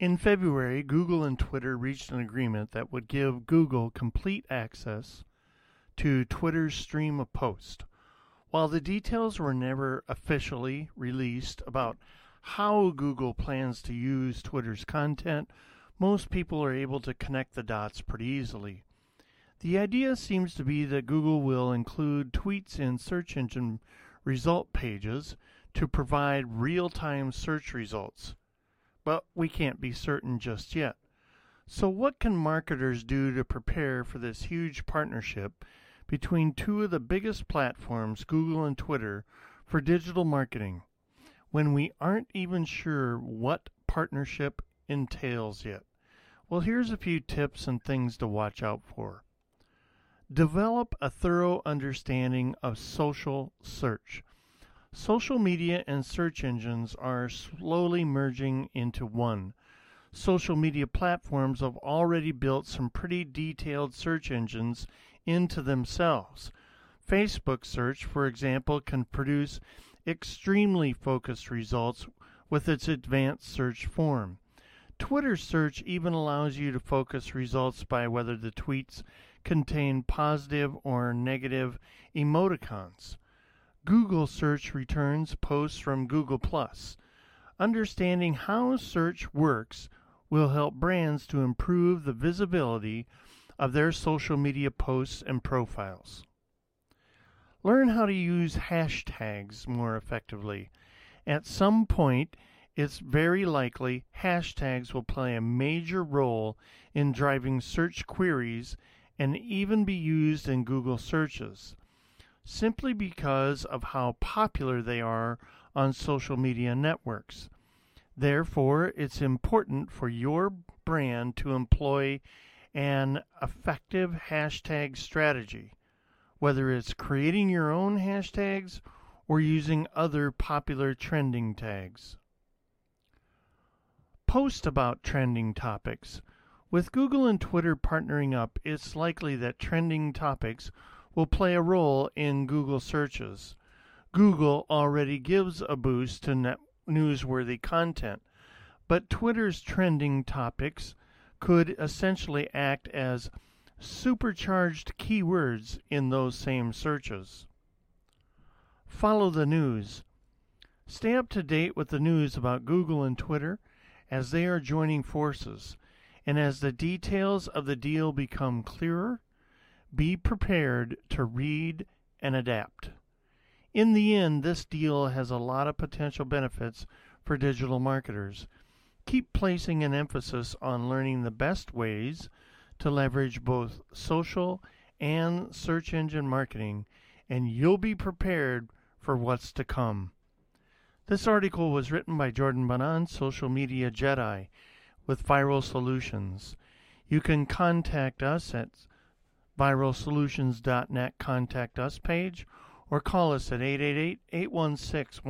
In February, Google and Twitter reached an agreement that would give Google complete access to Twitter's stream of posts. While the details were never officially released about how Google plans to use Twitter's content, most people are able to connect the dots pretty easily. The idea seems to be that Google will include tweets in search engine result pages to provide real time search results. But we can't be certain just yet. So, what can marketers do to prepare for this huge partnership between two of the biggest platforms, Google and Twitter, for digital marketing, when we aren't even sure what partnership entails yet? Well, here's a few tips and things to watch out for. Develop a thorough understanding of social search. Social media and search engines are slowly merging into one. Social media platforms have already built some pretty detailed search engines into themselves. Facebook search, for example, can produce extremely focused results with its advanced search form. Twitter search even allows you to focus results by whether the tweets contain positive or negative emoticons. Google search returns posts from Google. Understanding how search works will help brands to improve the visibility of their social media posts and profiles. Learn how to use hashtags more effectively. At some point, it's very likely hashtags will play a major role in driving search queries and even be used in Google searches, simply because of how popular they are on social media networks. Therefore, it's important for your brand to employ an effective hashtag strategy, whether it's creating your own hashtags or using other popular trending tags. Post about trending topics. With Google and Twitter partnering up, it's likely that trending topics will play a role in Google searches. Google already gives a boost to newsworthy content, but Twitter's trending topics could essentially act as supercharged keywords in those same searches. Follow the news. Stay up to date with the news about Google and Twitter as they are joining forces, and as the details of the deal become clearer, be prepared to read and adapt. In the end, this deal has a lot of potential benefits for digital marketers keep placing an emphasis on learning the best ways to leverage both social and search engine marketing, and you'll be prepared for what's to come. This article was written by Jordan Banan, Social Media Jedi, with Viral Solutions. You can contact us at viralsolutions.net contact us page or call us at 888 816